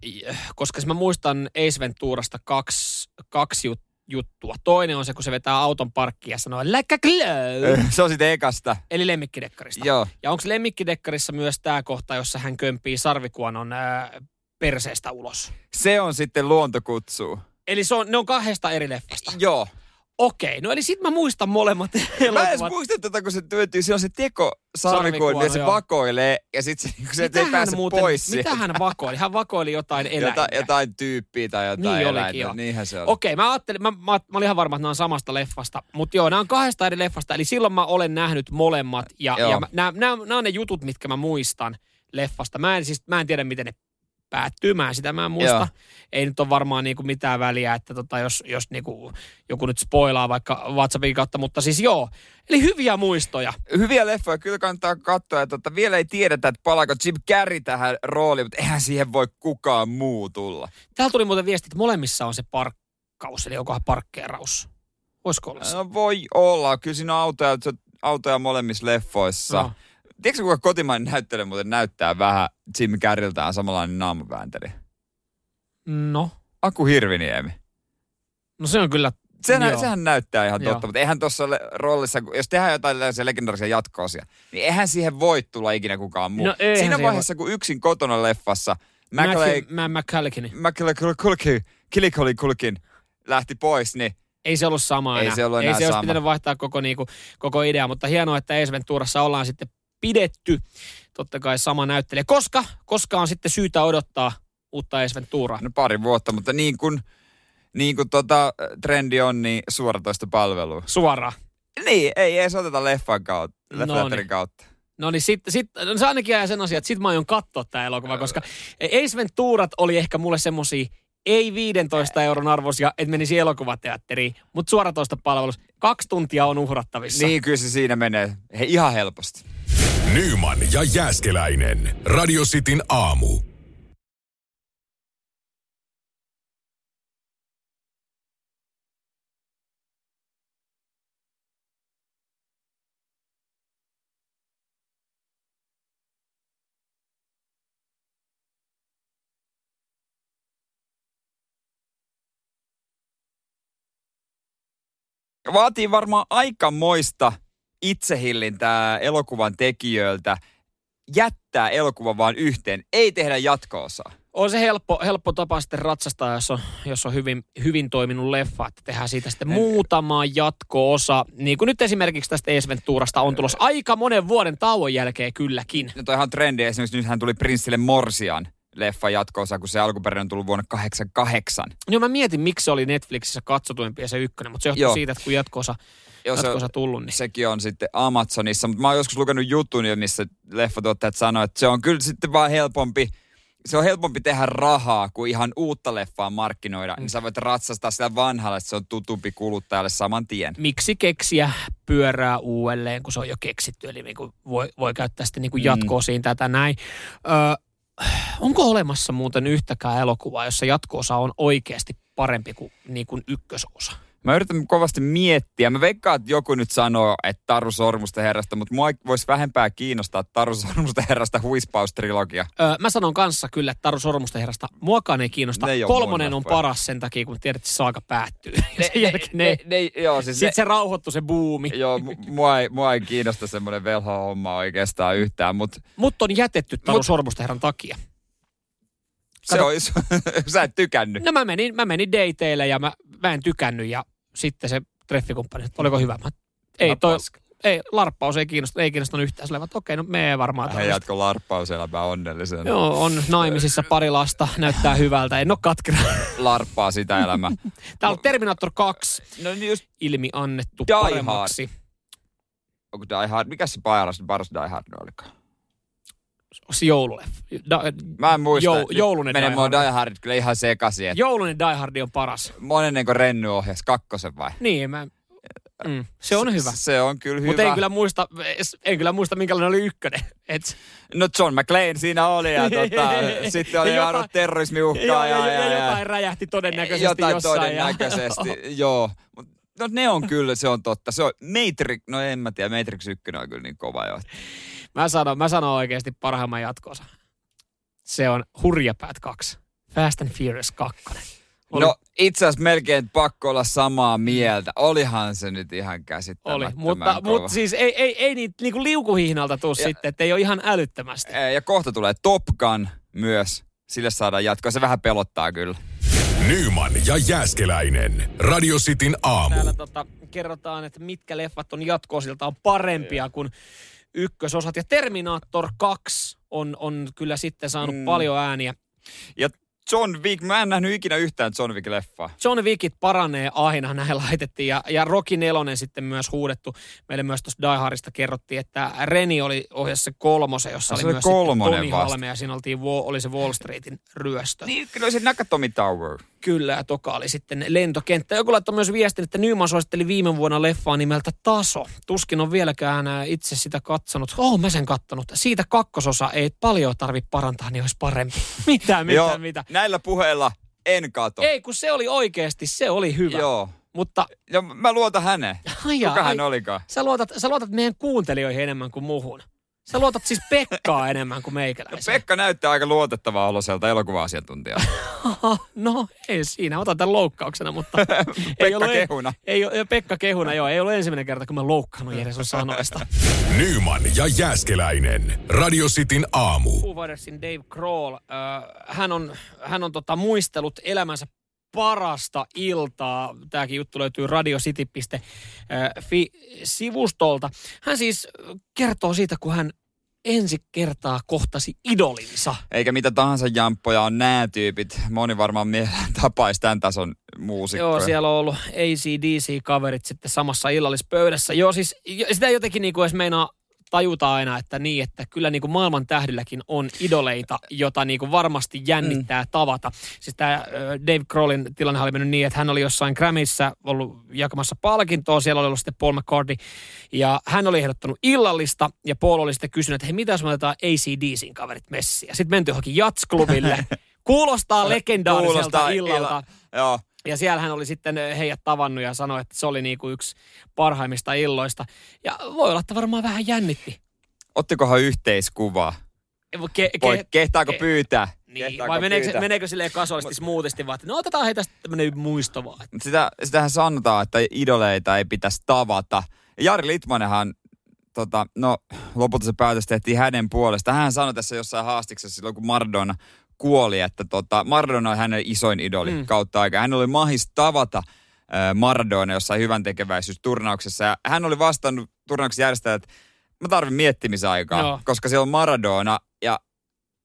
B: koska mä muistan Ace Venturasta kaksi, kaksi jut, juttua. Toinen on se, kun se vetää auton parkkiin ja sanoo a glow,
C: Se on sitten ekasta.
B: eli lemmikkidekkarista.
C: Joo.
B: Ja onko lemmikkidekkarissa myös tämä kohta, jossa hän kömpii sarvikuonon ää, perseestä ulos?
C: Se on sitten Luonto kutsuu.
B: Eli se on, ne on kahdesta eri leffasta.
C: Joo.
B: Okei, no eli sit mä muistan molemmat
C: Mä en
B: elokuvat.
C: muista tätä, kun se työntyy. Se on se teko
B: Sarvikuono,
C: sarvikuon ja se
B: joo.
C: vakoilee ja sitten se, niinku se
B: Mitä
C: ei pääse
B: muuten,
C: pois
B: mitä
C: sieltä.
B: hän vakoili? Hän vakoili jotain eläintä.
C: Jota, jotain tyyppiä tai jotain
B: Niin
C: eläintä.
B: joo.
C: Niinhän se on.
B: Okei, mä ajattelin, mä, mä, mä olin ihan varma, että nämä on samasta leffasta. Mutta joo, nämä on kahdesta eri leffasta. Eli silloin mä olen nähnyt molemmat. Ja,
C: Joo.
B: ja mä- nämä, nämä, nämä on ne jutut, mitkä mä muistan leffasta. Mä en, siis, mä en tiedä, miten ne päättyy. Mä en sitä mä en muista.
C: Joo.
B: Ei nyt ole varmaan niinku mitään väliä, että tota, jos, jos niinku joku nyt spoilaa vaikka WhatsAppin kautta. Mutta siis joo, eli hyviä muistoja.
C: Hyviä leffoja kyllä kannattaa katsoa. Ja tota, vielä ei tiedetä, että palaako Jim Carrey tähän rooliin, mutta eihän siihen voi kukaan muu tulla.
B: Täällä tuli muuten viesti, että molemmissa on se parkkaus, eli onkohan parkkeeraus. Voisiko olla se?
C: No, voi olla. Kyllä siinä on autoja, autoja molemmissa leffoissa.
B: No.
C: Tiedätkö, kuka kotimainen näyttelijä muuten näyttää vähän Jim Carreyltään samanlainen naamaväänteli?
B: No,
C: Aku Hirviniemi.
B: no se on kyllä
C: Sehän,
B: Joo.
C: sehän näyttää ihan
B: Joo.
C: totta, mutta eihän tuossa roolissa, jos tehdään jotain tällaisia legendaarisia jatkoosia, niin eihän siihen voi tulla ikinä kukaan muu.
B: No
C: Siinä vaiheessa, kun yksin kotona leffassa
B: McCulkin.
C: Lähti pois, niin
B: Ei se ollut sama
C: Ei
B: enää.
C: se ollut
B: Ei
C: enää
B: se olisi pitänyt vaihtaa koko, niinku, koko idea, mutta hienoa, että Ace Venturassa ollaan sitten pidetty totta kai sama näyttelijä. Koska, koska on sitten syytä odottaa uutta Ace Venturaa.
C: no pari vuotta, mutta niin kuin, niin kuin tota, trendi on, niin suoratoista palvelua.
B: Suoraan.
C: Niin, ei edes oteta leffan kautta, leffateatterin
B: Noniin.
C: kautta.
B: No niin, sit, sit, no se ainakin jää sen asia, että sit mä aion katsoa tää elokuva, koska Ace Venturat oli ehkä mulle semmosia ei 15 euron arvoisia, että menisi elokuvateatteriin, mutta suoratoista palvelus. Kaksi tuntia on uhrattavissa.
C: Niin, kyllä se siinä menee He, ihan helposti.
A: Nyman ja Jääskeläinen. Radio Cityn aamu.
C: Vaatii varmaan aikamoista itsehillintää elokuvan tekijöiltä jättää elokuva vaan yhteen, ei tehdä jatko-osaa.
B: On se helppo, helppo tapa sitten ratsastaa, jos on, jos on hyvin, hyvin toiminut leffa, että tehdään siitä sitten muutama jatko-osa. Niin kuin nyt esimerkiksi tästä Ace Venturasta on tulossa aika monen vuoden tauon jälkeen kylläkin.
C: No toihan trendi, esimerkiksi nythän tuli Prinssille Morsian leffa jatko kun se alkuperäinen on tullut vuonna 88.
B: Joo, mä mietin, miksi se oli Netflixissä katsotuimpia se ykkönen, mutta se johtuu
C: Joo.
B: siitä, että kun jatko-osa,
C: Se,
B: jatko-osa tullut, niin
C: sekin on sitten Amazonissa, mutta mä oon joskus lukenut jutun missä leffatuottajat sanoo, että se on kyllä sitten vaan helpompi, se on helpompi tehdä rahaa kuin ihan uutta leffaa markkinoida. Mm. Niin sä voit ratsastaa sitä vanhalla, että se on tutumpi kuluttajalle saman tien.
B: miksi keksiä pyörää uudelleen, kun se on jo keksitty. Eli niin kuin voi, voi käyttää sitten niin kuin jatko-osiin tätä näin. Ö, onko olemassa muuten yhtäkään elokuvaa, jossa jatko-osa on oikeasti parempi kuin, niin kuin ykkösosa?
C: Mä yritän kovasti miettiä. Mä veikkaan, että joku nyt sanoo, että Taru Sormusten herrasta, mutta mua voisi vähempää kiinnostaa Taru Sormusten herrasta huispaustrilogia.
B: Öö, mä sanon kanssa kyllä, että Taru Sormusten herrasta muakaan ei kiinnosta.
C: Ne ei
B: Kolmonen on paras sen takia, kun tiedät, että se saaga päättyy. Ja sen jälkeen ne,
C: ne, ne, joo, siis
B: Sitten se rauhoittui se buumi.
C: Joo, mu- mua ei, mua ei kiinnosta semmoinen velho-homma oikeastaan yhtään, mutta
B: Mutta on jätetty Taru
C: Mut-
B: Sormusten herran takia.
C: se
B: Kato-
C: olisi, sä et tykännyt.
B: No mä menin, mä menin dateille ja mä, mä en tykännyt ja sitten se treffikumppani, että oliko hyvä. Mä, ei, toi, ei, larppaus ei kiinnostanut, ei kiinnostanut yhtään. Sillä että okei, no me ei varmaan tällaista.
C: jatko larppauselämää onnellisena.
B: Joo, on naimisissa pari lasta, näyttää hyvältä. En ole katkera.
C: Larppaa sitä elämää.
B: Täällä on Terminator 2
C: no niin just,
B: ilmi annettu
C: Die
B: paremmaksi.
C: onko Die Hard, mikä se paras, paras Die Hard olikaan?
B: Se joululeffa. Da,
C: Mä en muista.
B: Jou- joulunen
C: mua
B: Hard.
C: Die Hardit kyllä ihan sekaisin. että
B: joulunen Die Hard on paras.
C: Monenko Renny ohjas kakkosen vai?
B: Niin, mä, mm, se on hyvä.
C: Se on kyllä hyvä.
B: Mutta en kyllä muista, en kyllä muista minkälainen oli ykkönen. Et,
C: No John McClane siinä oli ja tota, sitten oli
B: Ja jotain-
C: terrorismiuhkaa
B: Joo,
C: ja,
B: ja, ja, jotain räjähti todennäköisesti
C: jotain
B: jossain.
C: todennäköisesti, joo. Mut, no ne on kyllä, se on totta. Se on Matrix, no en mä tiedä, Matrix 1 on kyllä niin kova jo.
B: Mä sanon, mä sanon oikeasti parhaimman jatkoosa. Se on Hurjapäät 2. Fast and Furious 2. Oli,
C: No itse asiassa melkein pakko olla samaa mieltä. Olihan se nyt ihan
B: oli.
C: käsittämättömän
B: Mutta,
C: kova.
B: mutta siis ei, ei, ei niitä niinku liukuhihnalta tuu
C: Ja-
B: sitten, että ei ole ihan älyttömästi.
C: Ja kohta tulee Top Gun myös. Sille saadaan jatkoa. Se vähän pelottaa kyllä.
A: Nyman ja Jääskeläinen. Radio Cityn aamu.
B: Täällä tota, kerrotaan, että mitkä leffat on jatkoosiltaan parempia kuin ykkösosat. Ja Terminator 2 on, on kyllä sitten saanut
C: Mm.
B: paljon ääniä.
C: Ja John Wick, mä en nähnyt ikinä yhtään John Wick-leffaa.
B: John Wickit paranee aina, näin laitettiin. Ja, ja Rocky Nelonen sitten myös huudettu. Meille myös tuossa Die Hardista kerrottiin, että Reni oli ohjassa se kolmosen, jossa
C: Ah,
B: oli
C: se oli
B: myös
C: vasta.
B: Halme ja siinä oltiin, oli se Wall Streetin ryöstö.
C: Niin, kyllä se Nakatomi Tower.
B: Kyllä, ja toka oli sitten lentokenttä. Joku laittoi myös viestin, että Nyman suositteli viime vuonna leffaa nimeltä Taso. Tuskin on vieläkään ää, itse sitä katsonut. Oh, mä sen kattonut. Siitä kakkososa ei paljon tarvi parantaa, niin olisi parempi. Mitä, mitä,
C: Joo,
B: mitä?
C: näillä puheilla en kato.
B: Ei, kun se oli oikeasti, se oli hyvä.
C: Joo.
B: Mutta
C: Ja mä luotan häneen.
B: ai,
C: Kuka hän olikaan?
B: sä, luotat, sä luotat meidän kuuntelijoihin enemmän kuin muuhun. Sä luotat siis Pekkaa enemmän kuin
C: No,
B: meikäläiseen.
C: Pekka näyttää aika luotettavaa oloselta elokuva-asiantuntijalta.
B: no ei siinä, otan tämän loukkauksena, mutta ei
C: Pekka
B: ollut,
C: kehuna.
B: Ei, ei, Pekka kehuna, joo. Ei ollut ensimmäinen kerta, kun mä loukkaannut Jere sun sanoista.
A: Nyman ja Jääskeläinen. Radio Cityn aamu.
B: Foo Dave Grohl, äh, hän on, hän on tota, muistellut elämänsä parasta iltaa. Tämäkin juttu löytyy radiocity.fi-sivustolta. Hän siis kertoo siitä, kun hän ensi kertaa kohtasi idolinsa.
C: Eikä mitä tahansa jamppoja on nämä tyypit. Moni varmaan mielellään tapaisi tämän tason muusikkoja.
B: Joo, siellä on ollut ACDC-kaverit sitten samassa illallispöydässä. Joo, siis sitä jotenkin niin kuin edes meinaa tajuta aina, että niin, että kyllä niin kuin maailman tähdilläkin on idoleita, jota niin kuin varmasti jännittää mm. tavata. Siis tämä Dave Grohlin tilanne oli mennyt niin, että hän oli jossain Grammyssä ollut jakamassa palkintoa, siellä oli ollut sitten Paul McCartney, ja hän oli ehdottanut illallista, ja Paul oli sitten kysynyt, että hei, mitä jos me otetaan ACDCin kaverit messiin? Sitten menty johonkin jatsklubille. Kuulostaa legendaariselta Kuulostaa illalta. Illa,
C: joo.
B: Ja siellä hän oli sitten heidät tavannut ja sanoi, että se oli niinku yksi parhaimmista illoista. Ja voi olla, että varmaan vähän jännitti.
C: Ottikohan yhteiskuvaa? Ke, ke, Voi, kehtaako ke, pyytää?
B: Niin, kehtaako vai meneekö, pyytää? meneekö silleen kasuaalisti smoothisti vaan, että no otetaan heitä tämmöinen muisto vaan.
C: Sitä, sitähän sanotaan, että idoleita ei pitäisi tavata. Jari Litmanenhan tota, no lopulta se päätös tehtiin hänen puolesta. Hän sanoi tässä jossain haastiksessa silloin, kun Maradona kuoli, että tota, Maradona on hänen isoin idoli mm. kautta aika. Hän oli mahis tavata äh, Maradona jossain hyvän tekeväisyysturnauksessa. Ja hän oli vastannut turnauksen järjestäjät, että mä tarvin miettimisaikaa, no. koska siellä on Maradona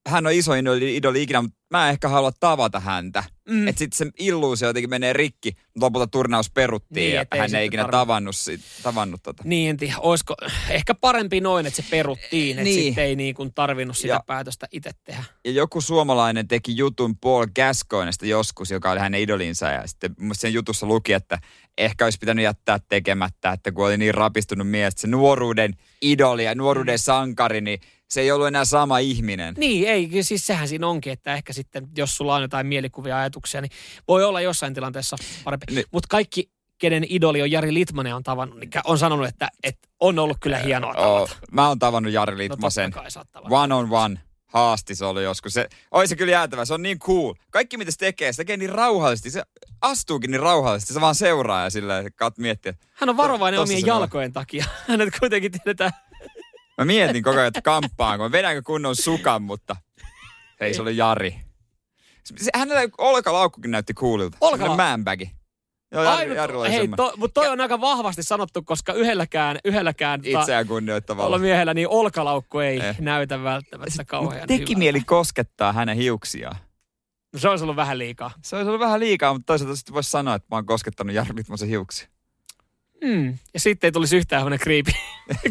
C: hän on isoin idoli, idoli ikinä, mutta mä en ehkä halua tavata häntä. Mm. Että sitten se illuusio jotenkin menee rikki, mutta lopulta turnaus peruttiin niin, ja hän ei ikinä tavannut, tavannut tota.
B: Niin, en tiedä, olisiko ehkä parempi noin, että se peruttiin, että niin. sitten ei niin kuin tarvinnut sitä ja, päätöstä itse tehdä.
C: Ja joku suomalainen teki jutun Paul Gascoignesta joskus, joka oli hänen idolinsa ja sitten sen jutussa luki, että ehkä olisi pitänyt jättää tekemättä, että kun oli niin rapistunut mies, se nuoruuden idoli ja nuoruuden mm. sankari, niin se ei ollut enää sama ihminen.
B: Niin, ei, siis sehän siinä onkin, että ehkä sitten, jos sulla on jotain mielikuvia ajatuksia, niin voi olla jossain tilanteessa parempi. Niin. Mutta kaikki, kenen idoli on Jari Litmanen on tavannut, niin on sanonut, että, että on ollut kyllä hienoa tavata. Oh,
C: mä oon tavannut Jari Litmasen. No, one on one. Haasti se oli joskus. Se, oi se kyllä jäätävä, se on niin cool. Kaikki mitä se tekee, se tekee niin rauhallisesti. Se astuukin niin rauhallisesti. Se vaan seuraa ja silleen kat miettii.
B: Hän on varovainen omien jalkojen on. takia. Hänet kuitenkin tiedetään
C: Mä mietin koko ajan, että kamppaan, kun vedänkö kunnon sukan, mutta hei, se oli Jari. Hänellä olkalaukkukin näytti coolilta. Olkalaukku? manbagi.
B: Joo, Jari, Jari oli hei, to, mutta toi on aika vahvasti sanottu, koska yhdelläkään, yhdelläkään
C: tota Itseään kunnioittavalla.
B: miehellä niin olkalaukku ei eh. näytä välttämättä kauhean
C: Teki hyvä. mieli koskettaa hänen hiuksiaan.
B: No se olisi ollut vähän liikaa.
C: Se olisi ollut vähän liikaa, mutta toisaalta sitten voisi sanoa, että mä oon koskettanut Jari Litmosen hiuksia.
B: Mm. Ja sitten ei tulisi yhtään hänen kriipi,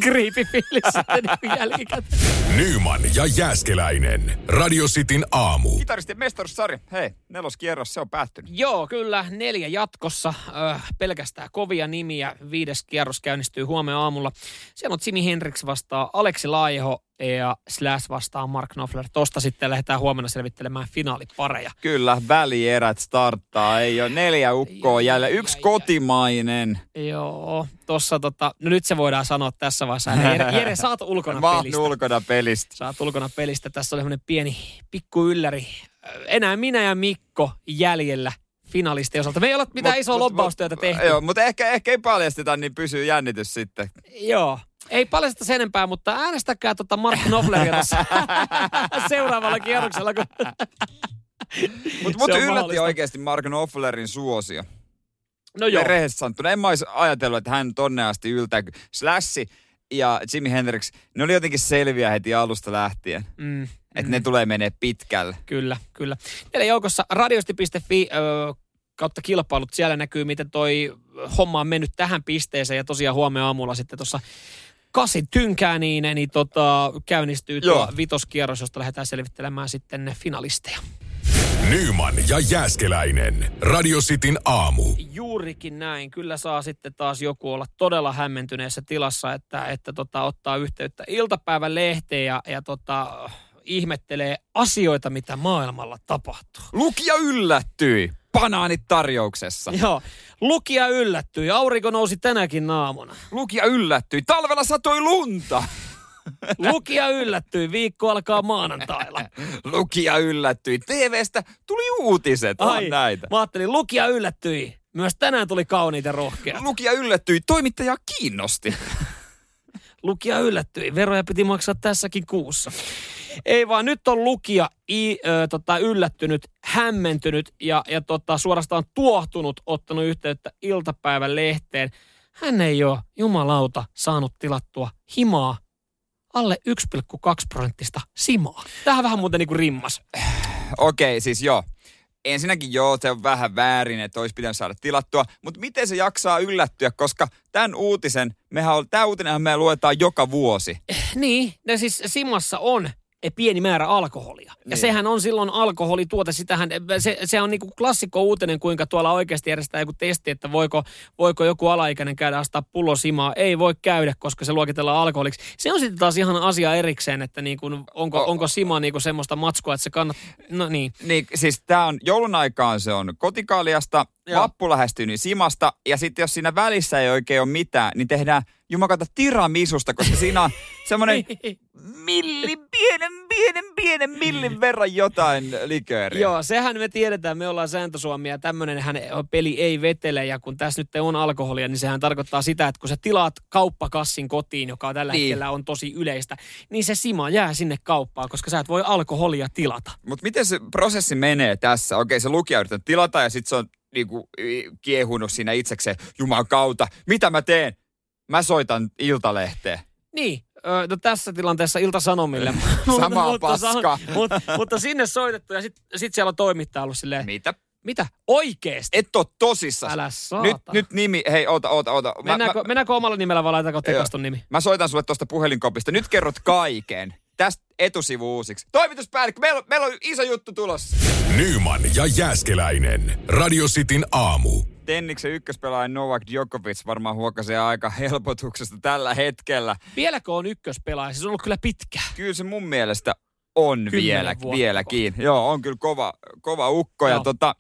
B: kriipifiilis sitten niin jälkikäteen.
A: Nyman ja Jääskeläinen. Radio Cityn aamu.
C: Kitaristi mestaruussarja. Hei, neloskierros, se on päättynyt.
B: Joo, kyllä. Neljä jatkossa. Äh, pelkästään kovia nimiä. Viides kierros käynnistyy huomenna aamulla. Siellä on Jimi Hendrix vastaa Aleksi Laiho ja Slash vastaan Mark Knopfler. Tosta sitten lähdetään huomenna selvittelemään finaalipareja.
C: Kyllä, välierät starttaa. Ei ole neljä ukkoa jäljellä. Yksi kotimainen.
B: Joo, tossa tota, no nyt se voidaan sanoa tässä vaiheessa. Jere, Jere saat ulkona Mä pelistä.
C: ulkona pelistä.
B: Saat ulkona pelistä. Tässä oli semmoinen pieni pikku ylläri. Enää minä ja Mikko jäljellä finalistien osalta. Me ei ole mitään isoa lobbaustyötä tehty.
C: Joo, mutta ehkä, ehkä ei paljasteta, niin pysyy jännitys sitten.
B: Joo, ei paljasta sen enempää, mutta äänestäkää tota Mark Knopfleria tässä seuraavalla kierroksella. Kun...
C: Mutta mut yllätti mahdollista. oikeasti Mark Knopflerin suosio.
B: No joo.
C: Rehellisesti sanottuna. En mä olisi ajatellut, että hän tonne asti yltää. Slashi ja Jimi Hendrix, ne oli jotenkin selviä heti alusta lähtien. Mm, että mm. ne tulee menee pitkälle.
B: Kyllä, kyllä. Meillä joukossa radiosti.fi ö, kautta kilpailut. Siellä näkyy, miten toi homma on mennyt tähän pisteeseen. Ja tosiaan huomenna aamulla sitten tuossa kasin tynkää niin, niin tota, käynnistyy tuo vitoskierros, josta lähdetään selvittelemään sitten finalisteja.
A: Nyman ja Jääskeläinen. Radio Cityn aamu.
B: Juurikin näin. Kyllä saa sitten taas joku olla todella hämmentyneessä tilassa, että, että tota, ottaa yhteyttä iltapäivän lehteen ja, ja tota, ihmettelee asioita, mitä maailmalla tapahtuu.
C: Lukija yllättyi banaanit tarjouksessa.
B: Joo. Lukija yllättyi. Aurinko nousi tänäkin naamuna.
C: Lukija yllättyi. Talvella satoi lunta.
B: Lukija yllättyi. Viikko alkaa maanantailla.
C: Lukija yllättyi. TVstä tuli uutiset. Ai, näitä.
B: Mä ajattelin, lukija yllättyi. Myös tänään tuli kauniita rohkeat.
C: Lukija yllättyi. Toimittaja kiinnosti.
B: lukija yllättyi. Veroja piti maksaa tässäkin kuussa. Ei vaan nyt on lukija i, ö, tota, yllättynyt, hämmentynyt ja, ja tota, suorastaan tuohtunut ottanut yhteyttä iltapäivän lehteen. Hän ei ole jumalauta saanut tilattua himaa alle 1,2 prosenttista simaa. Tähän vähän muuten niin kuin rimmas.
C: Okei, okay, siis joo. ensinnäkin joo, se on vähän väärin, että olisi pitänyt saada tilattua, mutta miten se jaksaa yllättyä, koska tämän uutisen, mehän on, tämä uutinenhan me luetaan joka vuosi.
B: Niin, no siis Simassa on pieni määrä alkoholia. Ja
C: Niin.
B: sehän on silloin alkoholituote. Sitähän, se, se on niinku klassikko uutinen, kuinka tuolla oikeasti järjestetään joku testi, että voiko, voiko joku alaikäinen käydä astaa pullo simaa. Ei voi käydä, koska se luokitellaan alkoholiksi. Se on sitten taas ihan asia erikseen, että niinku, onko,
C: O-
B: onko sima niinku semmoista matskua, että se kannattaa. No niin.
C: Niin, siis tämä on, joulun aikaan se on kotikaaliasta,
B: Joo.
C: vappu lähestyy niin simasta, ja sitten jos siinä välissä ei oikein ole mitään, niin tehdään jumakata tiramisusta, koska siinä on semmoinen millin, pienen, pienen, pienen millin verran jotain likööriä.
B: Joo, sehän me tiedetään, me ollaan sääntösuomia ja tämmöinen hän peli ei vetele ja kun tässä nyt on alkoholia, niin sehän tarkoittaa sitä, että kun sä tilaat kauppakassin kotiin, joka tällä
C: Niin.
B: hetkellä on tosi yleistä, niin se sima jää sinne kauppaan, koska sä et voi alkoholia tilata.
C: Mutta miten se prosessi menee tässä? Okei, se lukija yrittää tilata ja sitten se on niinku, kiehunut siinä itsekseen. Juman kautta, mitä mä teen? Mä soitan Iltalehteen.
B: Niin, no tässä tilanteessa Ilta-Sanomille.
C: Samaa paskaa.
B: mutta, mutta sinne soitettu ja sitten sit siellä on toimittaja ollut silleen,
C: Mitä?
B: mitä? Oikeesti?
C: Et oo tosissas.
B: Älä saata.
C: Nyt, nyt nimi, hei oota, oota, oota. Mä,
B: Mennäänkö,
C: mä,
B: mennäänkö omalla nimellä vai laitetaanko tekaston nimi?
C: mä soitan sulle tuosta puhelinkopista. Nyt kerrot kaiken. Tästä etusivu uusiksi. Toimituspäällikkö, meillä, on- meillä on iso juttu tulossa.
A: Nyman ja Jääskeläinen. Radio Cityn aamu.
C: Tenniksen ykköspelaaja Novak Djokovic varmaan huokasee aika helpotuksesta tällä hetkellä.
B: Vieläkö on ykköspelaaja? Se on ollut kyllä pitkä.
C: Kyllä se mun mielestä on vielä, vieläkin. Joo, on kyllä kova, kova ukko. Ja tota,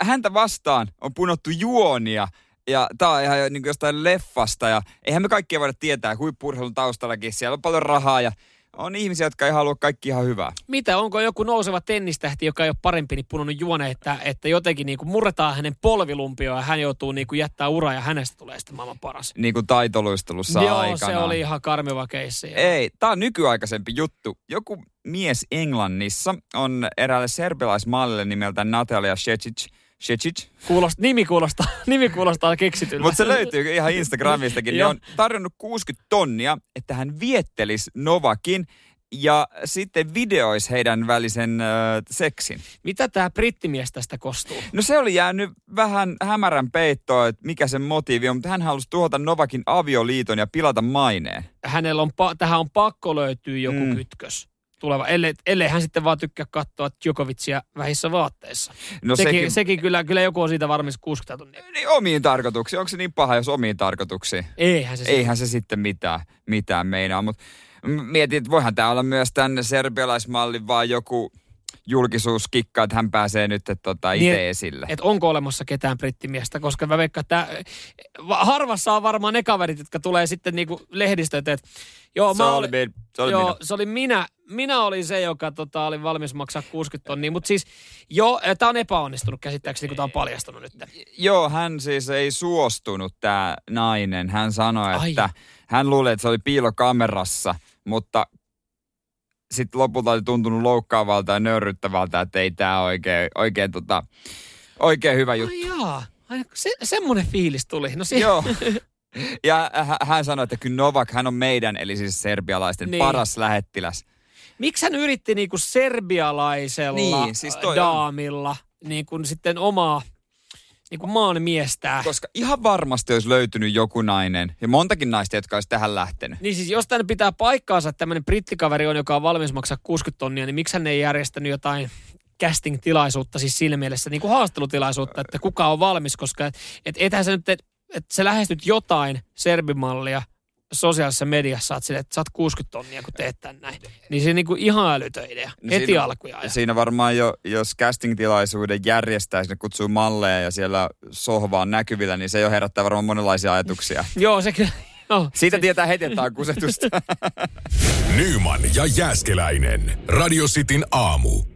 C: häntä vastaan on punottu juonia. Ja tää on ihan niin jostain leffasta. Ja eihän me kaikkia voida tietää huippurheilun taustallakin. Siellä on paljon rahaa ja on ihmisiä, jotka ei halua kaikki ihan hyvää.
B: Mitä, onko joku nouseva tennistähti, joka ei ole parempi, niin punonut juone, että, että jotenkin niin kuin murretaan hänen polvilumpioon ja hän joutuu niin kuin jättää uraa ja hänestä tulee sitten maailman paras.
C: Niin kuin taitoluistelussa
B: Joo,
C: aikanaan.
B: se oli ihan karmiva keissi.
C: Ei, tää on nykyaikaisempi juttu. Joku mies Englannissa on eräälle serbilaismallille nimeltä Natalia Shecic. Shecic?
B: Kuulost, nimi, kuulostaa, nimi kuulostaa keksityltä.
C: Mutta se löytyy ihan Instagramistakin.
B: Joo.
C: on tarjonnut 60 tonnia, että hän viettelisi Novakin ja sitten videoisi heidän välisen äh, seksin.
B: Mitä tämä brittimies tästä kostuu?
C: No se oli jäänyt vähän hämärän peittoon, että mikä sen motiivi on, mutta hän halusi tuhota Novakin avioliiton ja pilata maineen.
B: Hänellä on, pa- tähän on pakko löytyä joku
C: mm.
B: kytkös tuleva, ellei, ellei hän sitten vaan tykkää katsoa Djokovicia vähissä vaatteissa.
C: No
B: sekin,
C: sekin,
B: sekin kyllä, kyllä joku on siitä varmasti 60 tonnia.
C: Niin omiin tarkoituksiin. Onko se niin paha, jos omiin tarkoituksiin?
B: Eihän se
C: Eihän se sitten mitään, mitään meinaa, mutta mietin, että voihan tämä olla myös tämän serbialaismallin vaan joku julkisuuskikka, että hän pääsee nyt tota, itse
B: Niin,
C: esille.
B: että onko olemassa ketään brittimiestä, koska mä veikkaan, että va- harvassa on varmaan ne kaverit, jotka tulee sitten niinku lehdistöön, että joo,
C: se,
B: mä
C: oli,
B: olin,
C: se oli
B: joo,
C: minä.
B: se oli minä. Minä olin se, joka tota, oli valmis maksaa 60 tonnia, mutta siis joo, tämä on epäonnistunut käsittääkseni, kun tämä on paljastunut nyt.
C: Joo, hän siis ei suostunut, tämä nainen. Hän sanoi,
B: Ai.
C: että hän luuli, että se oli piilokamerassa, mutta sitten lopulta oli tuntunut loukkaavalta ja nöyryttävältä, että ei tämä oikein, oikein, tota, oikein hyvä juttu.
B: Ai jaa, se, semmoinen fiilis tuli. No si-
C: Joo. Ja hä- hän sanoi, että kyllä Novak, hän on meidän, eli siis serbialaisten
B: Niin.
C: paras lähettiläs.
B: Miksi hän yritti niinku serbialaisella
C: Niin, siis
B: daamilla niin kuin sitten omaa niin kuin maan miestään?
C: Koska ihan varmasti olisi löytynyt joku nainen, ja montakin naista, jotka olisi tähän lähtenyt.
B: Niin siis jos tänne pitää paikkaansa, että tämmöinen brittikaveri on, joka on valmis maksaa 60 tonnia, niin miksi hän ei järjestänyt jotain casting-tilaisuutta, siis siinä mielessä niin kuin haastattelutilaisuutta, että kuka on valmis, koska et, et ethän sä nyt, et, et sä lähestyt jotain serbimallia sosiaalisessa mediassa, saat sille, että saat 60 tonnia, kun teet tän näin. Niin se niin kuin ihan älytön idea,
C: No
B: heti
C: siinä-
B: alkujaan.
C: Siinä varmaan jo, jos casting-tilaisuuden järjestää, sinne kutsuu malleja ja siellä sohva on näkyvillä, niin se jo herättää varmaan monenlaisia ajatuksia.
B: Joo, se kyllä. Joo,
C: Siitä tietää heti, että on kusetusta.
A: Nyman ja Jääskeläinen. Radio Cityn aamu.